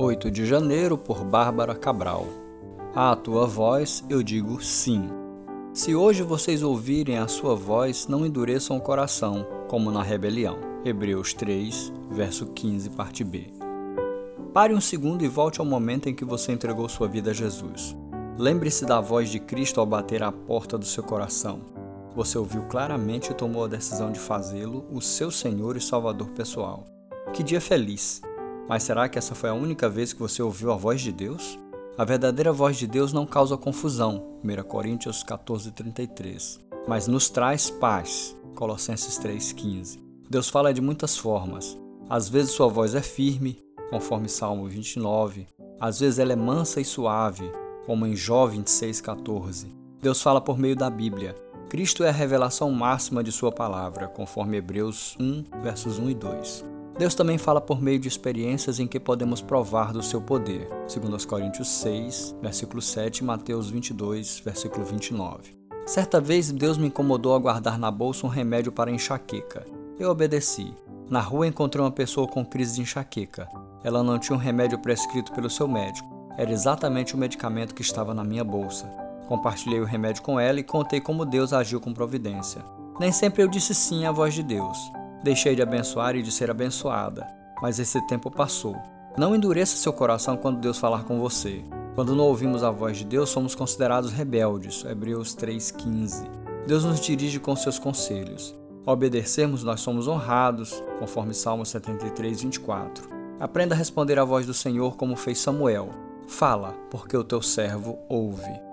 8 de janeiro, por Bárbara Cabral. À tua voz eu digo sim. Se hoje vocês ouvirem a sua voz, não endureçam o coração, como na rebelião. Hebreus 3, verso 15, parte B. Pare um segundo e volte ao momento em que você entregou sua vida a Jesus. Lembre-se da voz de Cristo ao bater à porta do seu coração. Você ouviu claramente e tomou a decisão de fazê-lo o seu Senhor e Salvador pessoal. Que dia feliz! Mas será que essa foi a única vez que você ouviu a voz de Deus? A verdadeira voz de Deus não causa confusão, 1 Coríntios 14:33, mas nos traz paz, Colossenses 3:15. Deus fala de muitas formas. Às vezes sua voz é firme, conforme Salmo 29. Às vezes ela é mansa e suave, como em Jó 26:14. Deus fala por meio da Bíblia. Cristo é a revelação máxima de sua palavra, conforme Hebreus 1, versos 1 e 2. Deus também fala por meio de experiências em que podemos provar do seu poder, segundo os Coríntios 6, versículo 7 e Mateus 22, versículo 29. Certa vez Deus me incomodou a guardar na bolsa um remédio para enxaqueca. Eu obedeci. Na rua encontrei uma pessoa com crise de enxaqueca. Ela não tinha um remédio prescrito pelo seu médico. Era exatamente o medicamento que estava na minha bolsa. Compartilhei o remédio com ela e contei como Deus agiu com providência. Nem sempre eu disse sim à voz de Deus. Deixei de abençoar e de ser abençoada, mas esse tempo passou. Não endureça seu coração quando Deus falar com você. Quando não ouvimos a voz de Deus, somos considerados rebeldes. Hebreus 3,15. Deus nos dirige com seus conselhos. Ao obedecermos, nós somos honrados, conforme Salmo 73, 24. Aprenda a responder à voz do Senhor como fez Samuel. Fala, porque o teu servo ouve.